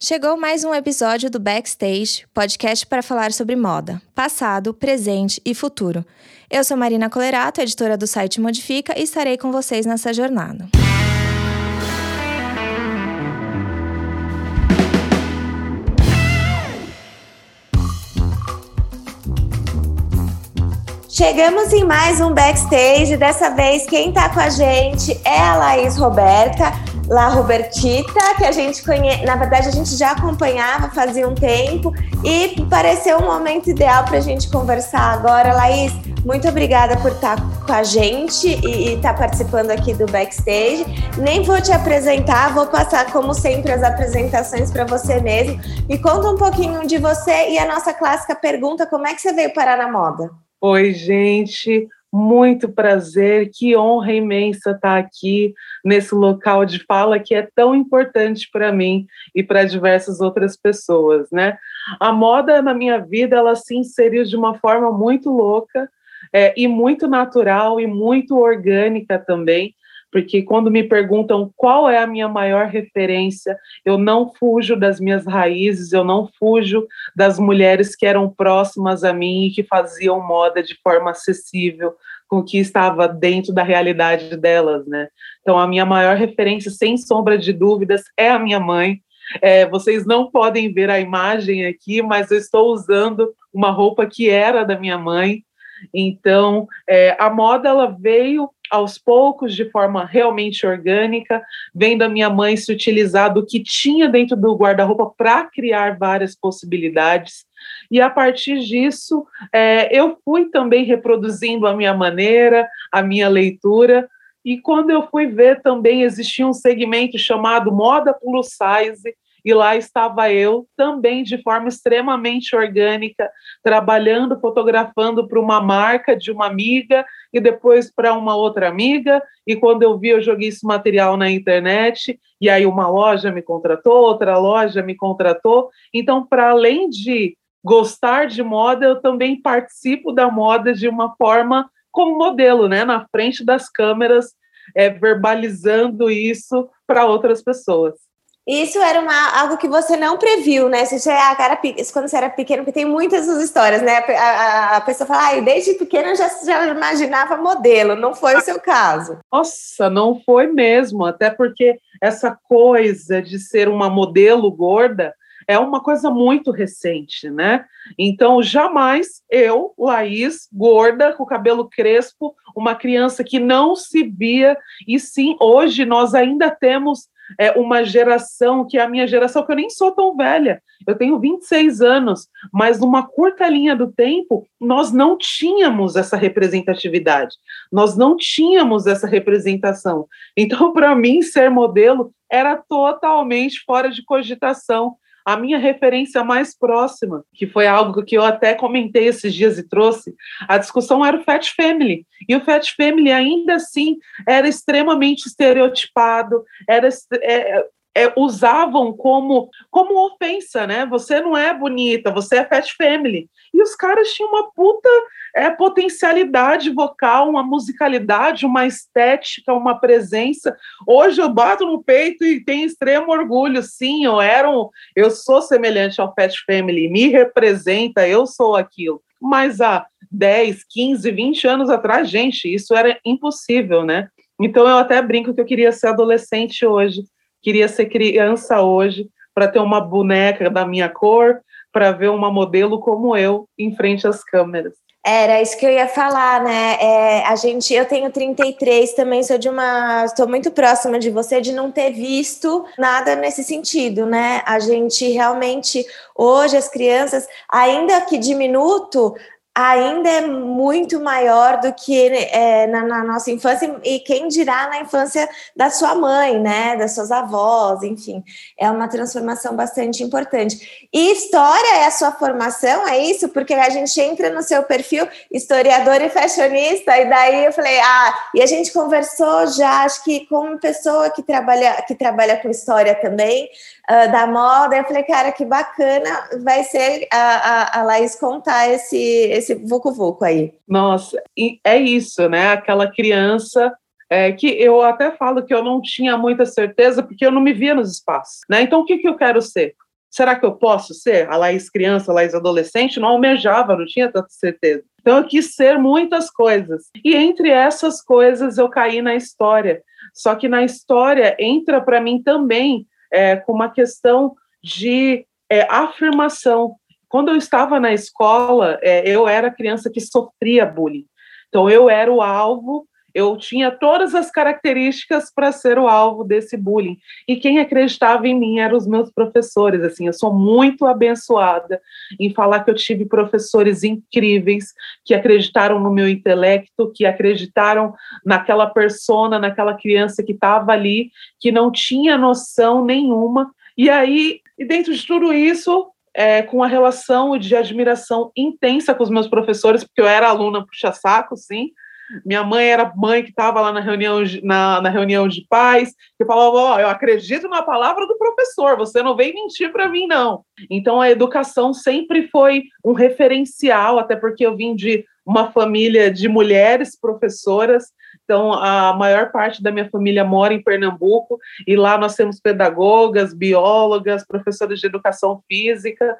Chegou mais um episódio do Backstage, podcast para falar sobre moda, passado, presente e futuro. Eu sou Marina Colerato, editora do site Modifica, e estarei com vocês nessa jornada. Chegamos em mais um backstage. Dessa vez, quem está com a gente é a Laís Roberta, La Robertita, que a gente conhece, na verdade a gente já acompanhava fazia um tempo e pareceu um momento ideal para a gente conversar agora. Laís, muito obrigada por estar tá com a gente e estar tá participando aqui do backstage. Nem vou te apresentar, vou passar como sempre as apresentações para você mesmo. E conta um pouquinho de você e a nossa clássica pergunta: como é que você veio parar na moda? Oi, gente. Muito prazer, que honra imensa estar aqui nesse local de fala que é tão importante para mim e para diversas outras pessoas, né? A moda na minha vida ela se inseriu de uma forma muito louca é, e muito natural e muito orgânica também porque quando me perguntam qual é a minha maior referência, eu não fujo das minhas raízes, eu não fujo das mulheres que eram próximas a mim e que faziam moda de forma acessível, com o que estava dentro da realidade delas, né? Então, a minha maior referência, sem sombra de dúvidas, é a minha mãe. É, vocês não podem ver a imagem aqui, mas eu estou usando uma roupa que era da minha mãe. Então, é, a moda ela veio aos poucos, de forma realmente orgânica, vendo a minha mãe se utilizar do que tinha dentro do guarda-roupa para criar várias possibilidades. E a partir disso, é, eu fui também reproduzindo a minha maneira, a minha leitura. E quando eu fui ver, também existia um segmento chamado Moda Plus Size, e lá estava eu também de forma extremamente orgânica, trabalhando, fotografando para uma marca de uma amiga e depois para uma outra amiga. E quando eu vi, eu joguei esse material na internet, e aí uma loja me contratou, outra loja me contratou. Então, para além de gostar de moda, eu também participo da moda de uma forma como modelo, né, na frente das câmeras, é, verbalizando isso para outras pessoas. Isso era uma, algo que você não previu, né? Você já era, quando você era pequeno, porque tem muitas histórias, né? A, a, a pessoa fala, ah, desde pequena já, já imaginava modelo, não foi o seu caso. Nossa, não foi mesmo, até porque essa coisa de ser uma modelo gorda é uma coisa muito recente, né? Então, jamais eu, Laís, gorda, com cabelo crespo, uma criança que não se via, e sim, hoje nós ainda temos é, uma geração que é a minha geração, que eu nem sou tão velha, eu tenho 26 anos, mas numa curta linha do tempo, nós não tínhamos essa representatividade, nós não tínhamos essa representação. Então, para mim, ser modelo era totalmente fora de cogitação a minha referência mais próxima, que foi algo que eu até comentei esses dias e trouxe, a discussão era o Fat Family. E o Fat Family ainda assim era extremamente estereotipado, era é, é, usavam como, como ofensa, né? Você não é bonita, você é fat family. E os caras tinham uma puta é, potencialidade vocal, uma musicalidade, uma estética, uma presença. Hoje eu bato no peito e tenho extremo orgulho, sim, eu era um, eu sou semelhante ao fat family, me representa, eu sou aquilo. Mas há 10, 15, 20 anos atrás, gente, isso era impossível, né? Então eu até brinco que eu queria ser adolescente hoje queria ser criança hoje para ter uma boneca da minha cor, para ver uma modelo como eu em frente às câmeras. Era isso que eu ia falar, né? É, a gente, eu tenho 33 também, sou de uma. Estou muito próxima de você de não ter visto nada nesse sentido, né? A gente realmente, hoje, as crianças, ainda que diminuto, ainda é muito maior do que é, na, na, nossa infância e quem dirá na infância da sua mãe, né, das suas avós, enfim, é uma transformação bastante importante. E história é a sua formação, é isso? Porque a gente entra no seu perfil historiador e fashionista e daí eu falei, ah, e a gente conversou já, acho que com uma pessoa que trabalha que trabalha com história também, uh, da moda. Eu falei, cara, que bacana vai ser a, a, a Laís contar esse, esse vucu-vucu aí. Nossa, é isso, né? Aquela criança é, que eu até falo que eu não tinha muita certeza porque eu não me via nos espaços, né? Então, o que, que eu quero ser? Será que eu posso ser? A Laís criança, a Laís adolescente, não almejava, não tinha tanta certeza. Então eu quis ser muitas coisas. E entre essas coisas eu caí na história. Só que na história entra para mim também é, com uma questão de é, afirmação. Quando eu estava na escola, é, eu era criança que sofria bullying. Então eu era o alvo eu tinha todas as características para ser o alvo desse bullying. E quem acreditava em mim eram os meus professores. Assim, eu sou muito abençoada em falar que eu tive professores incríveis que acreditaram no meu intelecto, que acreditaram naquela persona, naquela criança que estava ali, que não tinha noção nenhuma. E aí, e dentro de tudo isso, é, com a relação de admiração intensa com os meus professores, porque eu era aluna puxa-saco, sim, minha mãe era mãe que estava lá na reunião, na, na, reunião de pais, que falava: Ó, oh, eu acredito na palavra do professor, você não vem mentir para mim, não. Então a educação sempre foi um referencial, até porque eu vim de uma família de mulheres professoras, então a maior parte da minha família mora em Pernambuco, e lá nós temos pedagogas, biólogas, professores de educação física.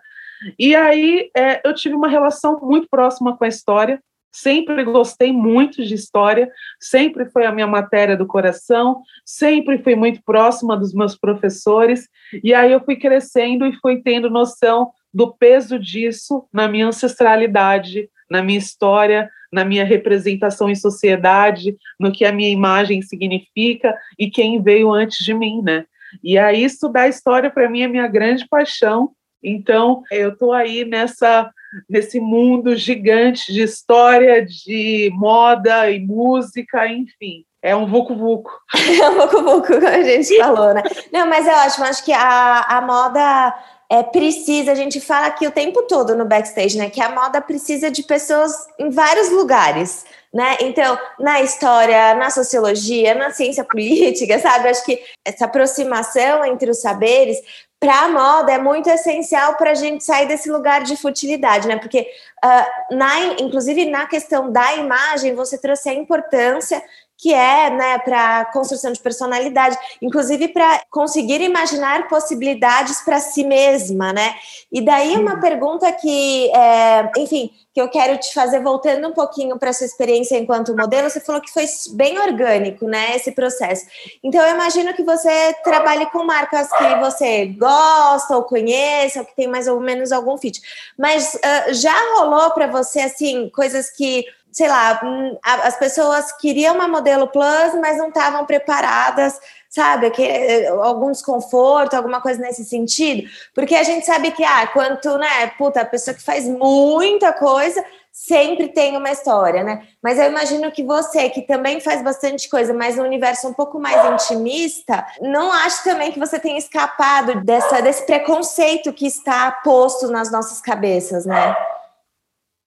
E aí é, eu tive uma relação muito próxima com a história, Sempre gostei muito de história, sempre foi a minha matéria do coração, sempre fui muito próxima dos meus professores, e aí eu fui crescendo e fui tendo noção do peso disso na minha ancestralidade, na minha história, na minha representação em sociedade, no que a minha imagem significa e quem veio antes de mim, né? E aí estudar história para mim é minha grande paixão. Então, eu estou aí nessa nesse mundo gigante de história, de moda e música, enfim. É um vucu-vucu. é um vucu-vucu, como a gente falou, né? Não, mas é ótimo. Acho que a, a moda é, precisa, a gente fala aqui o tempo todo no backstage, né? Que a moda precisa de pessoas em vários lugares. Né? Então, na história, na sociologia, na ciência política, sabe? Acho que essa aproximação entre os saberes para a moda é muito essencial para a gente sair desse lugar de futilidade, né? Porque, uh, na, inclusive, na questão da imagem, você trouxe a importância que é, né, para construção de personalidade, inclusive para conseguir imaginar possibilidades para si mesma, né? E daí uma uhum. pergunta que, é, enfim, que eu quero te fazer voltando um pouquinho para sua experiência enquanto modelo, você falou que foi bem orgânico, né, esse processo. Então eu imagino que você trabalhe com marcas que você gosta ou conheça, ou que tem mais ou menos algum fit. Mas uh, já rolou para você assim coisas que sei lá, hum, as pessoas queriam uma modelo plus, mas não estavam preparadas, sabe? Que, eh, algum desconforto, alguma coisa nesse sentido. Porque a gente sabe que, ah, quanto, né, puta, a pessoa que faz muita coisa sempre tem uma história, né? Mas eu imagino que você, que também faz bastante coisa, mas no universo um pouco mais intimista, não acho também que você tenha escapado dessa, desse preconceito que está posto nas nossas cabeças, né?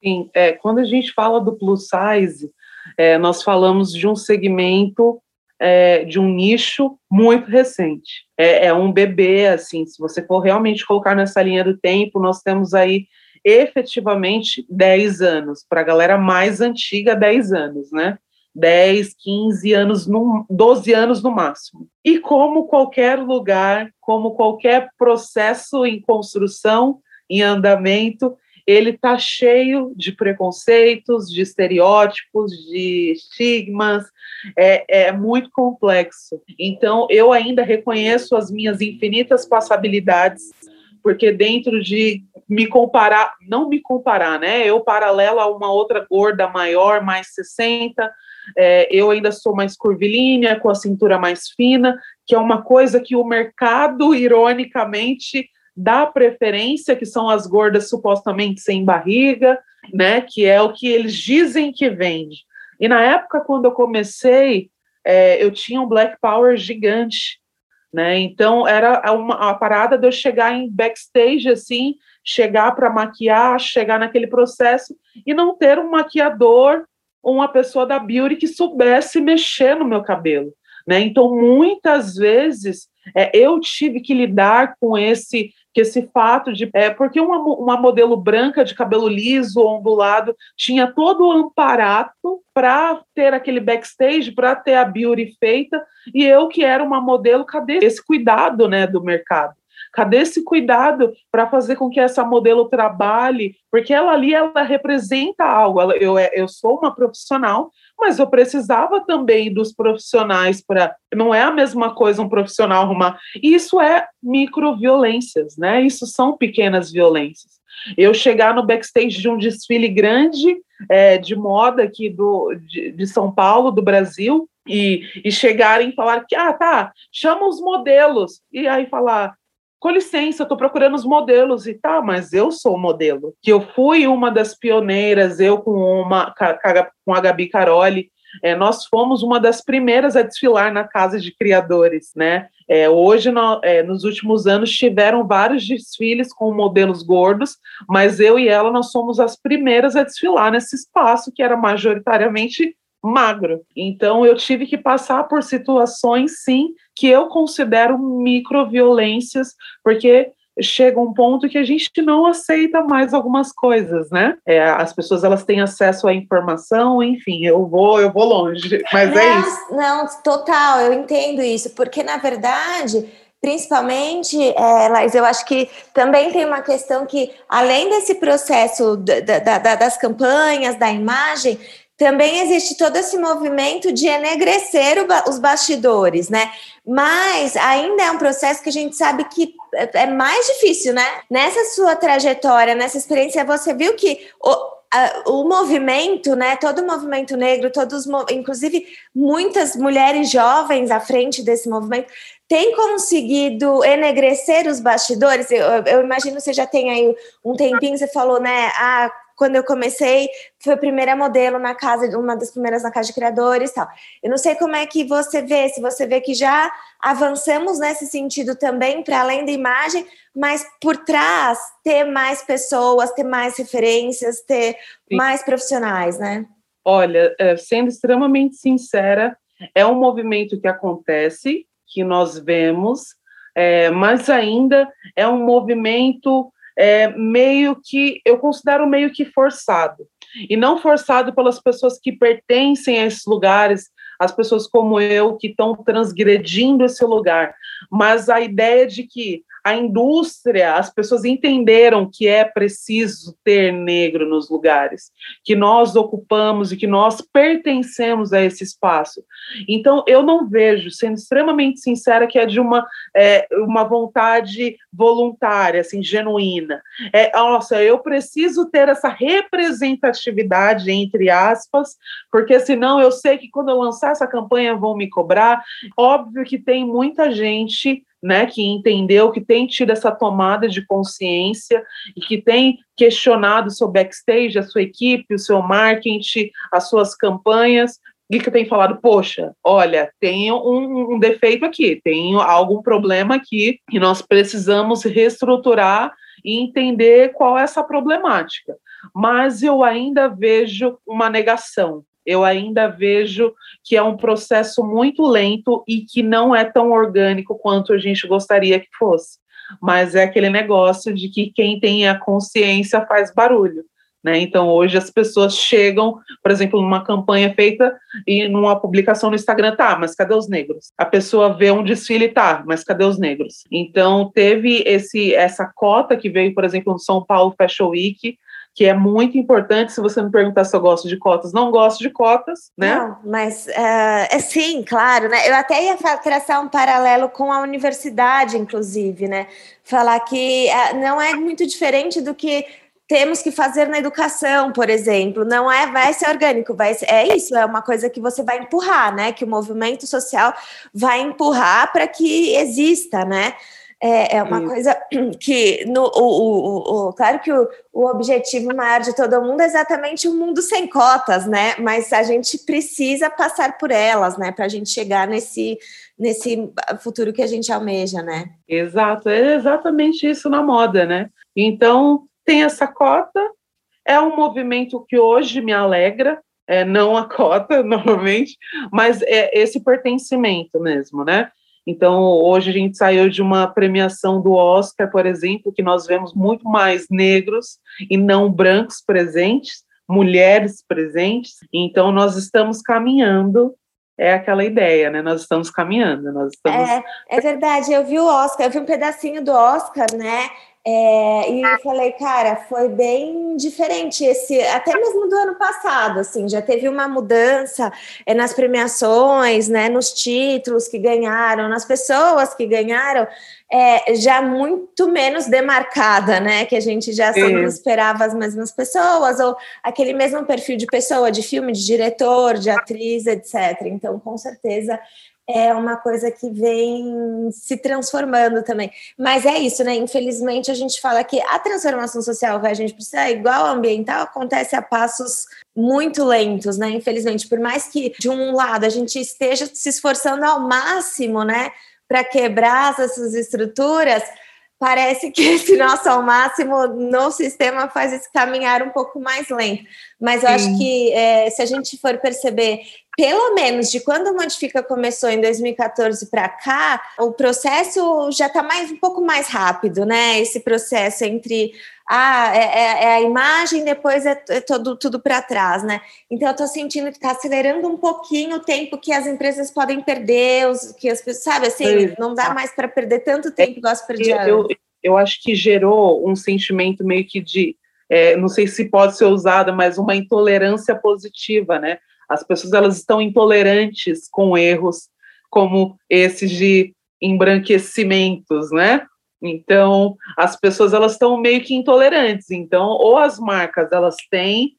Sim, é, quando a gente fala do plus size, é, nós falamos de um segmento, é, de um nicho muito recente. É, é, um bebê, assim, se você for realmente colocar nessa linha do tempo, nós temos aí efetivamente 10 anos. Para a galera mais antiga, 10 anos, né? 10, 15 anos, no, 12 anos no máximo. E como qualquer lugar, como qualquer processo em construção, em andamento, ele está cheio de preconceitos, de estereótipos, de estigmas, é, é, muito complexo. Então, eu ainda reconheço as minhas infinitas passabilidades, porque dentro de me comparar, não me comparar, né? Eu paralelo a uma outra gorda maior, mais 60, é, eu ainda sou mais curvilínea, com a cintura mais fina, que é uma coisa que o mercado, ironicamente, dá preferência, que são as gordas supostamente sem barriga, né? Que é o que eles dizem que vende. E na época, quando eu comecei, é, eu tinha um Black Power gigante, né? Então era uma a parada de eu chegar em backstage assim, chegar para maquiar, chegar naquele processo e não ter um maquiador ou uma pessoa da beauty que soubesse mexer no meu cabelo, né? Então muitas vezes é, eu tive que lidar com esse que esse fato de. É, porque uma, uma modelo branca de cabelo liso, ondulado, tinha todo o amparato para ter aquele backstage, para ter a beauty feita, e eu que era uma modelo, cadê esse cuidado né, do mercado? Cadê esse cuidado para fazer com que essa modelo trabalhe? Porque ela ali, ela representa algo. Ela, eu, é, eu sou uma profissional, mas eu precisava também dos profissionais para. Não é a mesma coisa um profissional arrumar. Isso é microviolências, né? Isso são pequenas violências. Eu chegar no backstage de um desfile grande é, de moda aqui do, de, de São Paulo, do Brasil, e, e chegarem e falar que, ah, tá, chama os modelos, e aí falar, com licença, estou procurando os modelos, e tá, mas eu sou o modelo, que eu fui uma das pioneiras, eu com, uma, com a Gabi Caroli, é, nós fomos uma das primeiras a desfilar na Casa de Criadores, né? É, hoje, no, é, nos últimos anos, tiveram vários desfiles com modelos gordos, mas eu e ela, nós somos as primeiras a desfilar nesse espaço que era majoritariamente magro. Então eu tive que passar por situações, sim, que eu considero microviolências, porque chega um ponto que a gente não aceita mais algumas coisas, né? É, as pessoas elas têm acesso à informação, enfim, eu vou, eu vou longe, mas é não, é isso. Não, total, eu entendo isso, porque na verdade principalmente, é, Lais, eu acho que também tem uma questão que, além desse processo da, da, da, das campanhas, da imagem, também existe todo esse movimento de enegrecer os bastidores, né? Mas ainda é um processo que a gente sabe que é mais difícil, né? Nessa sua trajetória, nessa experiência, você viu que o, o movimento, né, todo o movimento negro, todos, inclusive muitas mulheres jovens à frente desse movimento, tem conseguido enegrecer os bastidores? Eu, eu, imagino que você já tem aí um tempinho, você falou, né? Ah, quando eu comecei, foi a primeira modelo na casa, uma das primeiras na casa de criadores tal. Eu não sei como é que você vê, se você vê que já avançamos nesse sentido também, para além da imagem, mas por trás ter mais pessoas, ter mais referências, ter Sim. mais profissionais, né? Olha, é, sendo extremamente sincera, é um movimento que acontece, que nós vemos, é, mas ainda é um movimento é, meio que eu considero meio que forçado e não forçado pelas pessoas que pertencem a esses lugares, as pessoas como eu que estão transgredindo esse lugar, mas a ideia de que a indústria, as pessoas entenderam que é preciso ter negro nos lugares, que nós ocupamos e que nós pertencemos a esse espaço. Então, eu não vejo, sendo extremamente sincera, que é de uma, é, uma vontade voluntária, assim, genuína. É, nossa, eu preciso ter essa representatividade, entre aspas, porque senão eu sei que quando eu lançar essa campanha vão me cobrar. Óbvio que tem muita gente né, que entendeu, que tem tido essa tomada de consciência e que tem questionado o seu backstage, a sua equipe, o seu marketing, as suas campanhas, e que tem falado, poxa, olha, tem um, um defeito aqui, tem algum problema aqui e nós precisamos reestruturar e entender qual é essa problemática. Mas eu ainda vejo uma negação, eu ainda vejo que é um processo muito lento e que não é tão orgânico quanto a gente gostaria que fosse. Mas é aquele negócio de que quem tem a consciência faz barulho. Né? Então, hoje as pessoas chegam, por exemplo, numa campanha feita e numa publicação no Instagram, tá, mas cadê os negros? A pessoa vê um desfile, tá, mas cadê os negros? Então, teve esse essa cota que veio, por exemplo, no São Paulo Fashion Week, que é muito importante. Se você me perguntar se eu gosto de cotas, não gosto de cotas, né? Não, mas uh, é sim, claro, né? Eu até ia traçar um paralelo com a universidade, inclusive, né? Falar que uh, não é muito diferente do que temos que fazer na educação, por exemplo. Não é, vai ser orgânico, vai ser, é isso, é uma coisa que você vai empurrar, né? Que o movimento social vai empurrar para que exista, né? É, é uma Isso. coisa que, no, o, o, o, claro que o, o objetivo maior de todo mundo é exatamente um mundo sem cotas, né? Mas a gente precisa passar por elas, né? Para a gente chegar nesse, nesse futuro que a gente almeja, né? Exato, é exatamente isso na moda, né? Então, tem essa cota, é um movimento que hoje me alegra, é, não a cota, normalmente, mas é esse pertencimento mesmo, né? Então, hoje a gente saiu de uma premiação do Oscar, por exemplo, que nós vemos muito mais negros e não brancos presentes, mulheres presentes. Então, nós estamos caminhando é aquela ideia, né? Nós estamos caminhando, nós estamos. É, é verdade, eu vi o Oscar, eu vi um pedacinho do Oscar, né? É, e eu falei, cara, foi bem diferente esse, até mesmo do ano passado, assim, já teve uma mudança é, nas premiações, né, nos títulos que ganharam, nas pessoas que ganharam, é, já muito menos demarcada, né, que a gente já só não esperava as mesmas pessoas, ou aquele mesmo perfil de pessoa, de filme, de diretor, de atriz, etc. Então, com certeza, é uma coisa que vem se transformando também. Mas é isso, né? Infelizmente, a gente fala que a transformação social que a gente precisa, igual ambiental, acontece a passos muito lentos, né? Infelizmente, por mais que de um lado a gente esteja se esforçando ao máximo, né, para quebrar essas estruturas, parece que esse nosso ao máximo no sistema faz esse caminhar um pouco mais lento. Mas eu Sim. acho que é, se a gente for perceber, pelo menos de quando a Modifica começou em 2014 para cá, o processo já está mais um pouco mais rápido, né? Esse processo entre ah, é, é, é a imagem, depois é, é todo, tudo para trás, né? Então eu estou sentindo que está acelerando um pouquinho o tempo que as empresas podem perder, os, que as pessoas, sabe, assim, não dá mais para perder tanto tempo igual se perdia eu, eu, eu acho que gerou um sentimento meio que de, é, não sei se pode ser usada, mas uma intolerância positiva, né? As pessoas elas estão intolerantes com erros como esses de embranquecimentos, né? Então, as pessoas elas estão meio que intolerantes. Então, ou as marcas elas têm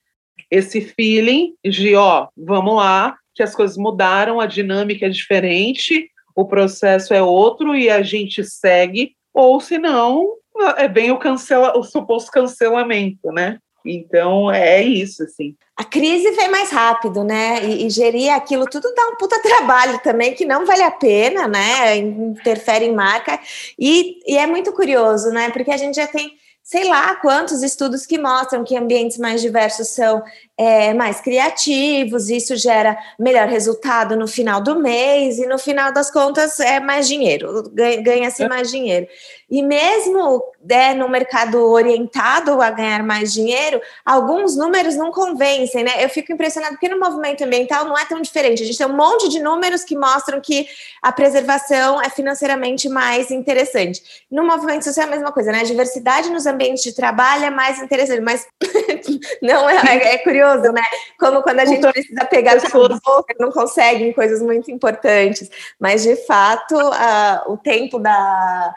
esse feeling de, ó, vamos lá, que as coisas mudaram, a dinâmica é diferente, o processo é outro e a gente segue, ou se não, é bem o cancela, o suposto cancelamento, né? Então é isso, assim. A crise vem mais rápido, né? E, e, gerir aquilo tudo dá um puta trabalho também, que não vale a pena, né? Interfere em marca. E, e é muito curioso, né? Porque a gente já tem sei lá quantos estudos que mostram que ambientes mais diversos são é, mais criativos, isso gera melhor resultado no final do mês, e no final das contas é mais dinheiro, ganha-se é. mais dinheiro. E mesmo né, no mercado orientado a ganhar mais dinheiro, alguns números não convencem, né? Eu fico impressionada porque no movimento ambiental não é tão diferente. A gente tem um monte de números que mostram que a preservação é financeiramente mais interessante. No movimento social é a mesma coisa, né? A diversidade nos ambientes de trabalho é mais interessante, mas não é, é, é curioso, né? Como quando a gente precisa pegar pessoas não conseguem coisas muito importantes. Mas de fato, uh, o tempo da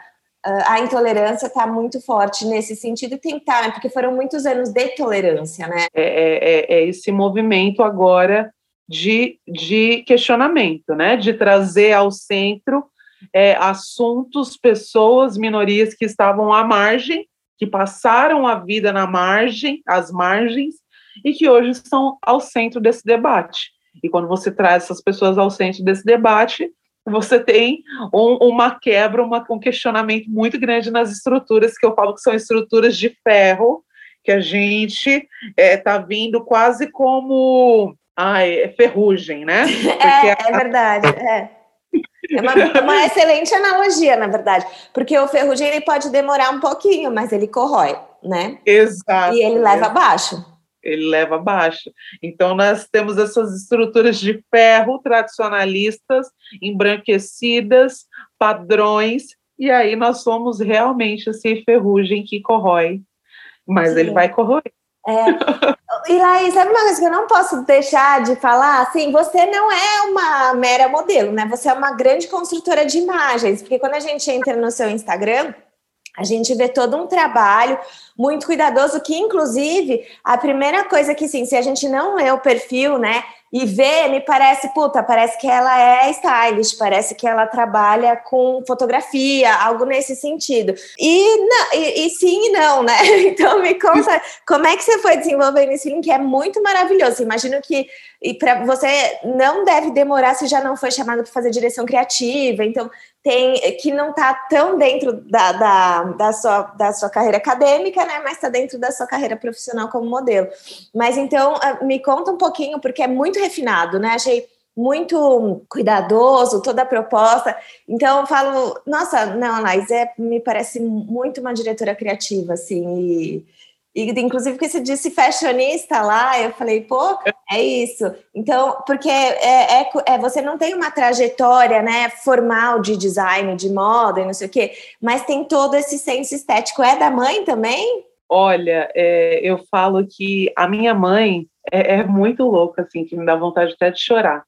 a intolerância está muito forte nesse sentido e tentar, né? Porque foram muitos anos de tolerância, né? É, é, é, é esse movimento agora de, de questionamento, né? De trazer ao centro é, assuntos, pessoas, minorias que estavam à margem, que passaram a vida na margem, às margens, e que hoje estão ao centro desse debate. E quando você traz essas pessoas ao centro desse debate, você tem um, uma quebra, uma, um questionamento muito grande nas estruturas, que eu falo que são estruturas de ferro, que a gente está é, tá vindo quase como ai, é ferrugem, né? É, é verdade, é. É uma, uma, excelente analogia, na verdade, porque o ferrugem ele pode demorar um pouquinho, mas ele corrói, né? Exato. E ele leva abaixo ele leva abaixo. Então, nós temos essas estruturas de ferro tradicionalistas, embranquecidas, padrões, e aí nós somos realmente esse ferrugem que corrói, mas Sim. ele vai corroer. É. E Laís, sabe uma coisa que eu não posso deixar de falar? Assim, você não é uma mera modelo, né? Você é uma grande construtora de imagens, porque quando a gente entra no seu Instagram, a gente vê todo um trabalho muito cuidadoso, que inclusive a primeira coisa que sim, se a gente não lê o perfil, né, e vê, me parece, puta, parece que ela é stylist, parece que ela trabalha com fotografia, algo nesse sentido. E, não, e, e sim e não, né? Então me conta como é que você foi desenvolvendo esse link, que é muito maravilhoso. Imagino que e para você não deve demorar se já não foi chamado para fazer direção criativa. Então tem que não está tão dentro da, da, da, sua, da sua carreira acadêmica, né? Mas está dentro da sua carreira profissional como modelo. Mas então ah, me conta um pouquinho, porque é muito refinado, né? Achei muito cuidadoso toda a proposta. Então eu falo, nossa, não, Laís, é, me parece muito uma diretora criativa, assim, e, E, inclusive, porque você disse fashionista lá, eu falei, pô, é isso. Então, porque é, é, é, você não tem uma trajetória né, formal de design, de moda e não sei o quê, mas tem todo esse senso estético. É da mãe também? Olha, é, eu falo que a minha mãe é, é, muito louca, assim, que me dá vontade até de chorar.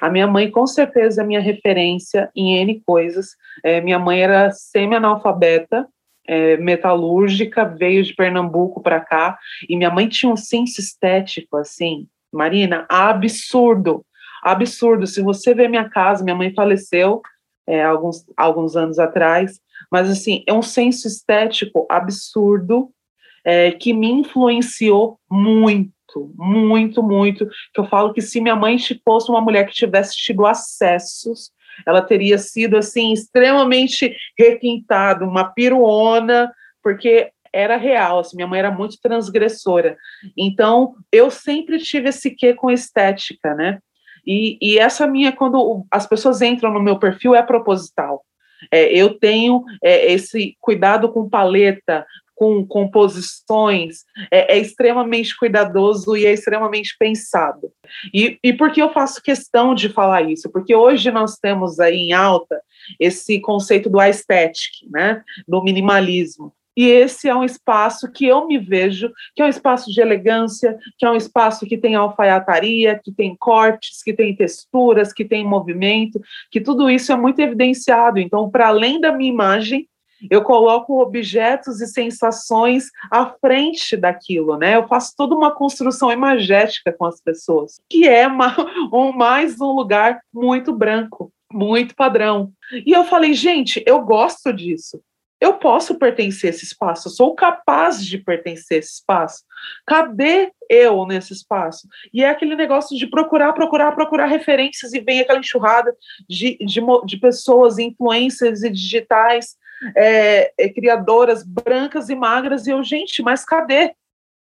A minha mãe, com certeza, é minha referência em N coisas. É, minha mãe era semi-analfabeta, é, metalúrgica, veio de Pernambuco para cá, e minha mãe tinha um senso estético, assim, Marina, absurdo, absurdo. Se você vê minha casa, minha mãe faleceu é, alguns, alguns anos atrás, mas, assim, é um senso estético absurdo, é, que me influenciou muito, muito, muito. Que eu falo que se minha mãe fosse uma mulher que tivesse tido acessos, ela teria sido assim extremamente requintada, uma piruona, porque era real, assim, minha mãe era muito transgressora. Então, eu sempre tive esse quê com estética, né? E, e essa minha, quando as pessoas entram no meu perfil, é proposital. É, eu tenho é, esse cuidado com paleta, com composições, é, é, extremamente cuidadoso e é extremamente pensado. E, e por que eu faço questão de falar isso? Porque hoje nós temos aí em alta esse conceito do aesthetic, né, do minimalismo. E esse é um espaço que eu me vejo, que é um espaço de elegância, que é um espaço que tem alfaiataria, que tem cortes, que tem texturas, que tem movimento, que tudo isso é muito evidenciado. Então, para além da minha imagem, eu coloco objetos e sensações à frente daquilo, né? Eu faço toda uma construção imagética com as pessoas, que é uma, um, mais um lugar muito branco, muito padrão. E eu falei, gente, eu gosto disso. Eu posso pertencer a esse espaço, sou capaz de pertencer a esse espaço. Cadê eu nesse espaço? E é aquele negócio de procurar, procurar, procurar referências e vem aquela enxurrada de, de, de pessoas, influências e digitais é, é, criadoras brancas e magras, e eu, gente, mas cadê?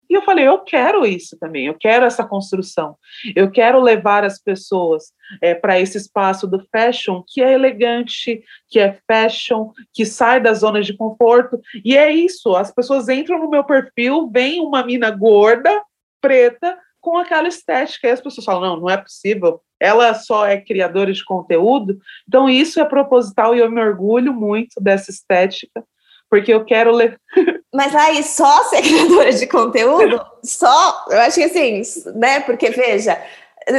E eu falei, eu quero isso também, eu quero essa construção, eu quero levar as pessoas é, para esse espaço do fashion que é elegante, que é fashion, que sai das zonas de conforto, e é isso, as pessoas entram no meu perfil, vem uma mina gorda, preta, com aquela estética, e as pessoas falam, não, não é possível, ela só é criadora de conteúdo, então isso é proposital e eu me orgulho muito dessa estética, porque eu quero ler. Mas aí, só ser criadora de conteúdo? só? Eu acho que assim, né? Porque veja,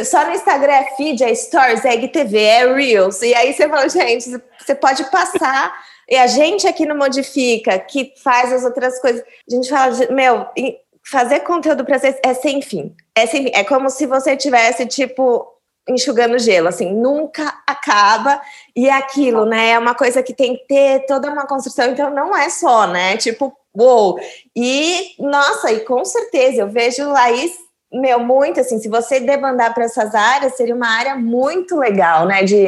só no Instagram é feed, é stories, é IGTV, é Reels, e aí você fala, gente, você pode passar. E a gente aqui no Modifica, que faz as outras coisas, a gente fala, meu, fazer conteúdo para vocês é sem fim. É fim. É como se você tivesse, tipo, enxugando gelo, assim, nunca acaba. E é aquilo, né? É uma coisa que tem que ter toda uma construção, então não é só, né? Tipo, uou! E, nossa, e com certeza, eu vejo Laís, meu, muito assim, se você debandar para essas áreas, seria uma área muito legal, né? De.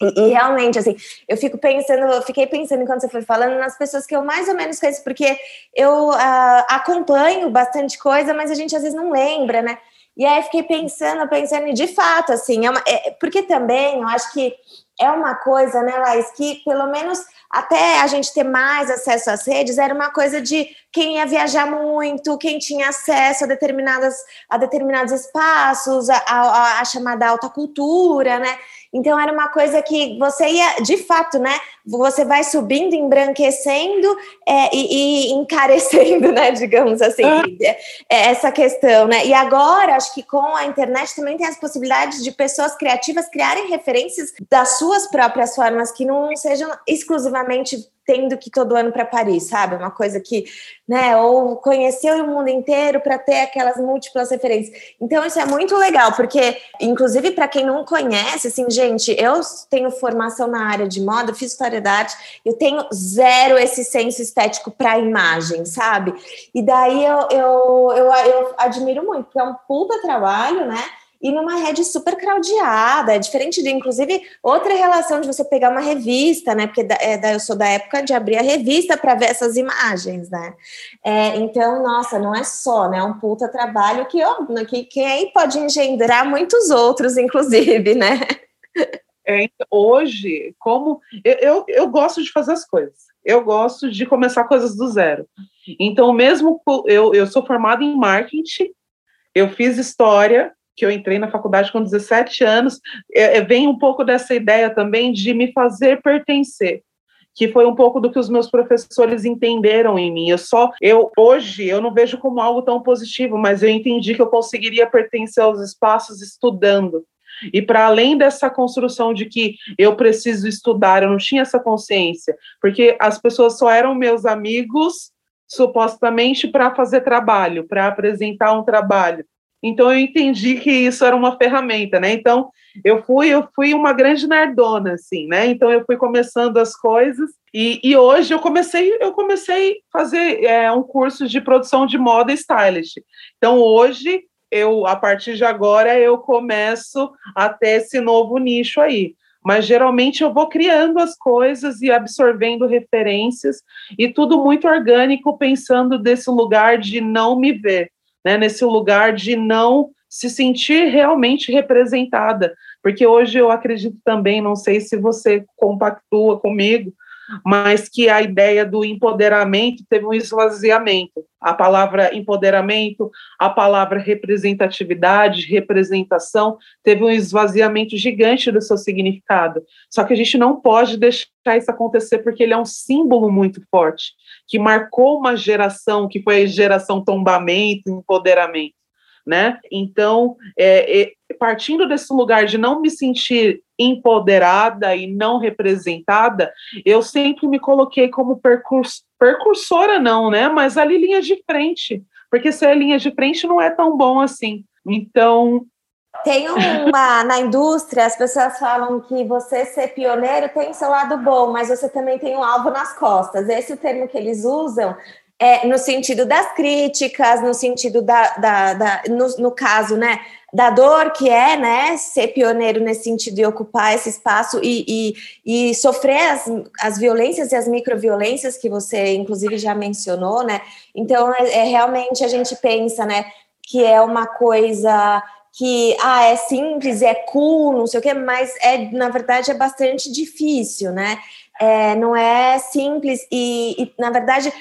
E, e, realmente, assim, eu fico pensando, eu fiquei pensando enquanto você foi falando nas pessoas que eu mais ou menos conheço, porque eu uh, acompanho bastante coisa, mas a gente às vezes não lembra, né? E aí fiquei pensando, pensando, e de fato, assim, é uma, é, porque também eu acho que é uma coisa, né, Laís, que pelo menos até a gente ter mais acesso às redes, era uma coisa de quem ia viajar muito, quem tinha acesso a, determinadas, a determinados espaços, a, a, a chamada alta cultura, né? Então era uma coisa que você ia, de fato, né? Você vai subindo, embranquecendo é, e, e, encarecendo, né? Digamos assim, é essa questão, né? E agora, acho que com a internet também tem as possibilidades de pessoas criativas criarem referências das suas próprias formas que não sejam exclusivamente tendo que todo ano para Paris, sabe? Uma coisa que, né, ou conheceu o mundo inteiro para ter aquelas múltiplas referências. Então isso é muito legal, porque inclusive para quem não conhece, assim, gente, eu tenho formação na área de moda, fiz história da arte, eu tenho zero esse senso estético para imagem, sabe? E daí eu, eu, eu, eu admiro muito, porque é um puta trabalho, né? E numa rede super craudiada, é diferente de, inclusive, outra relação de você pegar uma revista, né? Porque é, eu sou da época de abrir a revista para ver essas imagens, né? É, então, nossa, não é só, né? É um puta trabalho que, ó, que, que aí pode engendrar muitos outros, inclusive, né? É, hoje, como eu, eu, eu gosto de fazer as coisas, eu gosto de começar coisas do zero. Então, mesmo eu, eu sou formada em marketing, eu fiz história, que eu entrei na faculdade com 17 anos, é, é, vem um pouco dessa ideia também de me fazer pertencer que foi um pouco do que os meus professores entenderam em mim. Eu só, eu hoje eu não vejo como algo tão positivo, mas eu entendi que eu conseguiria pertencer aos espaços estudando. E para além dessa construção de que eu preciso estudar, eu não tinha essa consciência, porque as pessoas só eram meus amigos supostamente para fazer trabalho, para apresentar um trabalho. Então eu entendi que isso era uma ferramenta, né? Então eu fui, eu fui uma grande nerdona, assim, né? Então eu fui começando as coisas e, e hoje eu comecei, eu comecei a fazer é, um curso de produção de moda stylist. Então hoje eu, a partir de agora, eu começo a ter esse novo nicho aí mas geralmente eu vou criando as coisas e absorvendo referências e tudo muito orgânico, pensando desse lugar de não me ver, né? nesse lugar de não se sentir realmente representada, porque hoje eu acredito também, não sei se você compactua comigo, mas que a ideia do empoderamento teve um esvaziamento. A palavra empoderamento, a palavra representatividade, representação, teve um esvaziamento gigante do seu significado. Só que a gente não pode deixar isso acontecer porque ele é um símbolo muito forte, que marcou uma geração, que foi a geração tombamento, empoderamento. Né? Então, é, é, partindo desse lugar de não me sentir empoderada e não representada, eu sempre me coloquei como percurs, percursora, não, né? Mas ali linha de frente, porque ser linha de frente não é tão bom assim. Então. Tem uma. na indústria, as pessoas falam que você ser pioneiro tem seu lado bom, mas você também tem um alvo nas costas. Esse é o termo que eles usam é, no sentido das críticas, no sentido da, da, da no, no, caso, né, da dor que é, né, ser pioneiro nesse sentido e ocupar esse espaço e, e, e sofrer as, as violências e as microviolências que você, inclusive, já mencionou, né? Então, é, é realmente a gente pensa, né, que é uma coisa que ah, é simples, é cool, não sei o quê, mas é, na verdade, é bastante difícil, né? É, não é simples e, e, na verdade,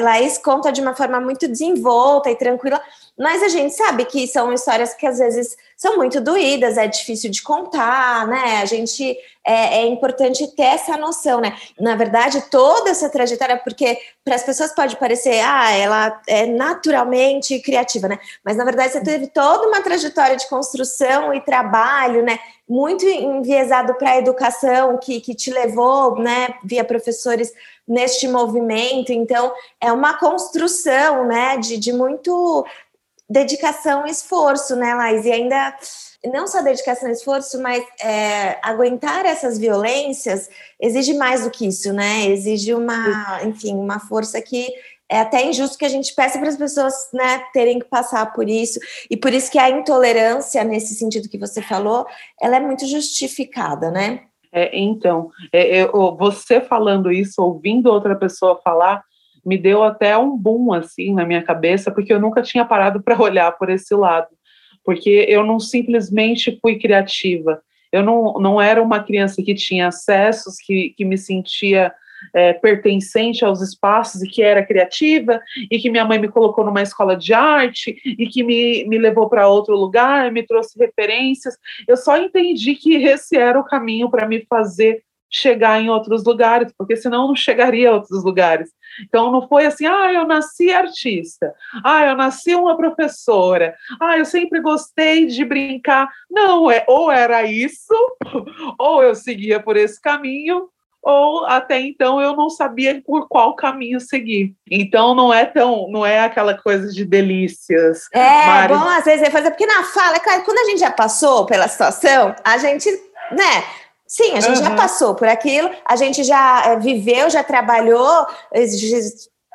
Laís conta de uma forma muito desenvolta e tranquila, mas a gente sabe que são histórias que às vezes são muito doídas, é difícil de contar, né? A gente é, é importante ter essa noção, né? Na verdade, toda essa trajetória, porque para as pessoas pode parecer, ah, ela é naturalmente criativa, né? Mas na verdade você teve toda uma trajetória de construção e trabalho, né? Muito enviesado para a educação, que, que te levou, né, via professores neste movimento. Então, é uma construção, né, de, de muito dedicação e esforço, né, Laís? E ainda não só dedicação e esforço, mas é, aguentar essas violências exige mais do que isso, né? Exige uma, enfim, uma força que é até injusto que a gente peça para as pessoas né, terem que passar por isso, e por isso que a intolerância, nesse sentido que você falou, ela é muito justificada, né? É, então, é, eu, você falando isso, ouvindo outra pessoa falar, me deu até um boom assim na minha cabeça, porque eu nunca tinha parado para olhar por esse lado, porque eu não simplesmente fui criativa, eu não, não era uma criança que tinha acessos, que, que me sentia é, pertencente aos espaços e que era criativa, e que minha mãe me colocou numa escola de arte e que me, me levou para outro lugar, me trouxe referências. Eu só entendi que esse era o caminho para me fazer chegar em outros lugares, porque senão eu não chegaria a outros lugares. Então não foi assim, ah, eu nasci artista, ah, eu nasci uma professora, ah, eu sempre gostei de brincar. Não, é ou era isso, ou eu seguia por esse caminho, ou até então eu não sabia por qual caminho seguir. Então não é tão, não é aquela coisa de delícias. É, Mari... bom às vezes é fazer, porque na fala, é claro, quando a gente já passou pela situação, a gente, né, Sim, a gente uhum. já passou por aquilo, a gente já eh, viveu, já trabalhou,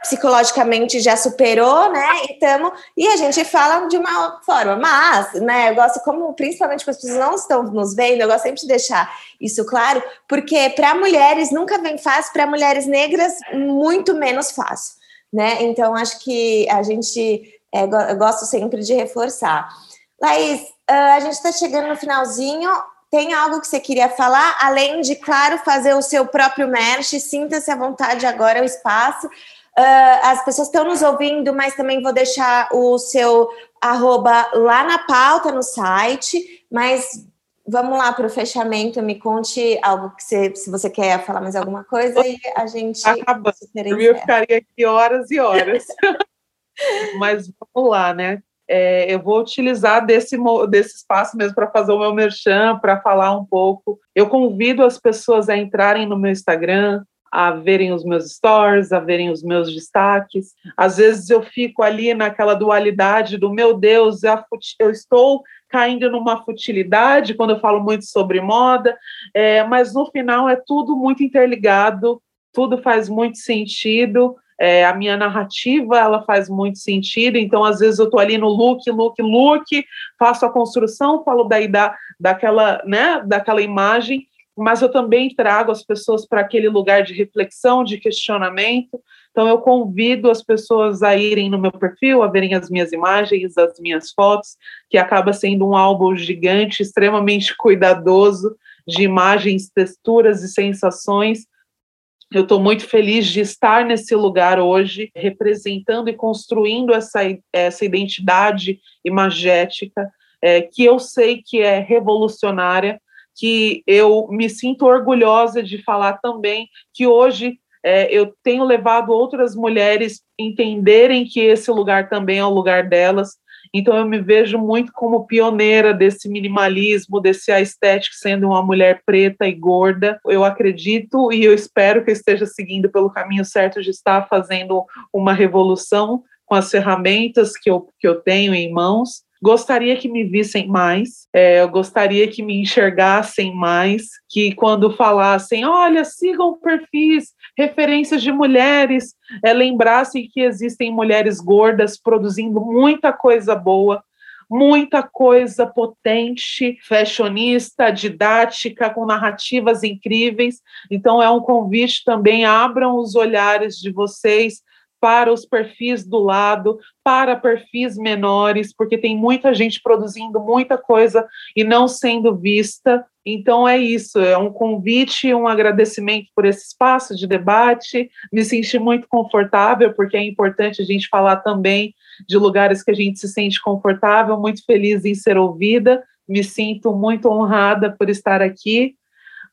psicologicamente já superou, né? E, tamo, e a gente fala de uma forma, mas, né, eu gosto, como principalmente quando as pessoas não estão nos vendo, eu gosto sempre de deixar isso claro, porque para mulheres nunca vem fácil, para mulheres negras, muito menos fácil, né? Então, acho que a gente, é, eu gosto sempre de reforçar. Laís, ah, a gente está chegando no finalzinho. Tem algo que você queria falar, além de, claro, fazer o seu próprio merch? Sinta-se à vontade agora, o espaço. Uh, as pessoas estão nos ouvindo, mas também vou deixar o seu arroba lá na pauta no site. Mas vamos lá para o fechamento. Me conte algo que você, se você quer falar mais alguma coisa e a gente. Acabando. Eu ficaria aqui horas e horas. mas vamos lá, né? É, eu vou utilizar desse, desse espaço mesmo para fazer o meu merchan, para falar um pouco. Eu convido as pessoas a entrarem no meu Instagram, a verem os meus stories, a verem os meus destaques. Às vezes eu fico ali naquela dualidade do meu Deus, eu estou caindo numa futilidade quando eu falo muito sobre moda, é, mas no final é tudo muito interligado, tudo faz muito sentido. É, a minha narrativa ela faz muito sentido, então às vezes eu estou ali no look, look, look, faço a construção, falo daí da, daquela, né, daquela imagem, mas eu também trago as pessoas para aquele lugar de reflexão, de questionamento. Então, eu convido as pessoas a irem no meu perfil, a verem as minhas imagens, as minhas fotos, que acaba sendo um álbum gigante, extremamente cuidadoso, de imagens, texturas e sensações. Eu estou muito feliz de estar nesse lugar hoje, representando e construindo essa, essa identidade imagética, é, que eu sei que é revolucionária, que eu me sinto orgulhosa de falar também que hoje é, eu tenho levado outras mulheres entenderem que esse lugar também é o lugar delas. Então eu me vejo muito como pioneira desse minimalismo, desse estético sendo uma mulher preta e gorda. Eu acredito e eu espero que eu esteja seguindo pelo caminho certo de estar fazendo uma revolução com as ferramentas que eu, que eu tenho em mãos Gostaria que me vissem mais, é, eu gostaria que me enxergassem mais, que quando falassem, olha, sigam perfis, referências de mulheres, é, lembrassem que existem mulheres gordas produzindo muita coisa boa, muita coisa potente, fashionista, didática, com narrativas incríveis. Então, é um convite também, abram os olhares de vocês para os perfis do lado, para perfis menores, porque tem muita gente produzindo muita coisa e não sendo vista. Então é isso, é um convite, um agradecimento por esse espaço de debate. Me senti muito confortável, porque é importante a gente falar também de lugares que a gente se sente confortável, muito feliz em ser ouvida. Me sinto muito honrada por estar aqui.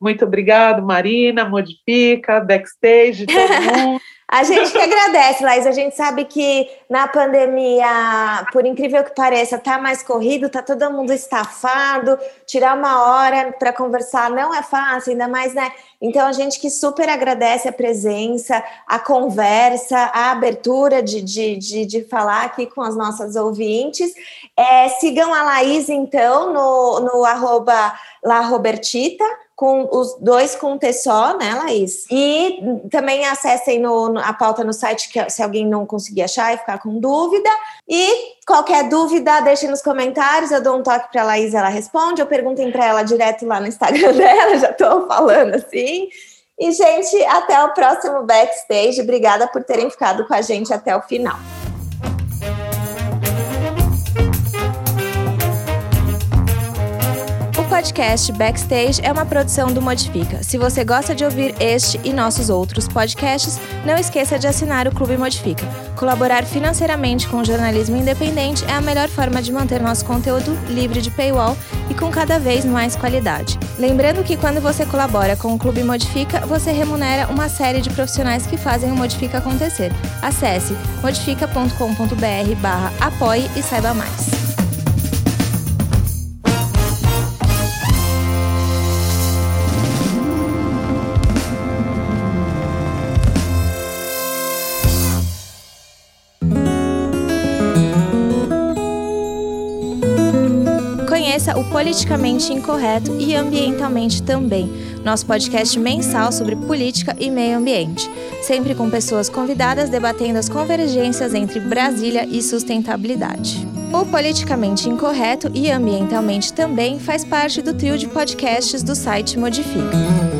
Muito obrigado, Marina, Modifica, Backstage, todo mundo. A gente que agradece, Laís. A gente sabe que na pandemia, por incrível que pareça, tá mais corrido, tá todo mundo estafado. Tirar uma hora para conversar não é fácil, ainda mais, né? Então a gente que super agradece a presença, a conversa, a abertura de, de, de, de falar aqui com as nossas ouvintes. É, sigam a Laís, então, no, no arroba La Robertita com os dois com T só, né, Laís? E também acessem no, a pauta no site que, se alguém não conseguir achar e ficar com dúvida. E qualquer dúvida, deixem nos comentários. Eu dou um toque para a Laís, ela responde. Eu perguntem para ela direto lá no Instagram dela, já estou falando assim. E, gente, até o próximo backstage. Obrigada por terem ficado com a gente até o final. Podcast Backstage é uma produção do Modifica. Se você gosta de ouvir este e nossos outros podcasts, não esqueça de assinar o Clube Modifica. Colaborar financeiramente com o jornalismo independente é a melhor forma de manter nosso conteúdo livre de paywall e com cada vez mais qualidade. Lembrando que quando você colabora com o Clube Modifica, você remunera uma série de profissionais que fazem o Modifica acontecer. Acesse modifica.com.br/apoie e saiba mais. O Politicamente Incorreto e Ambientalmente também, nosso podcast mensal sobre política e meio ambiente, sempre com pessoas convidadas debatendo as convergências entre Brasília e sustentabilidade. O Politicamente Incorreto e Ambientalmente também faz parte do trio de podcasts do site Modifica.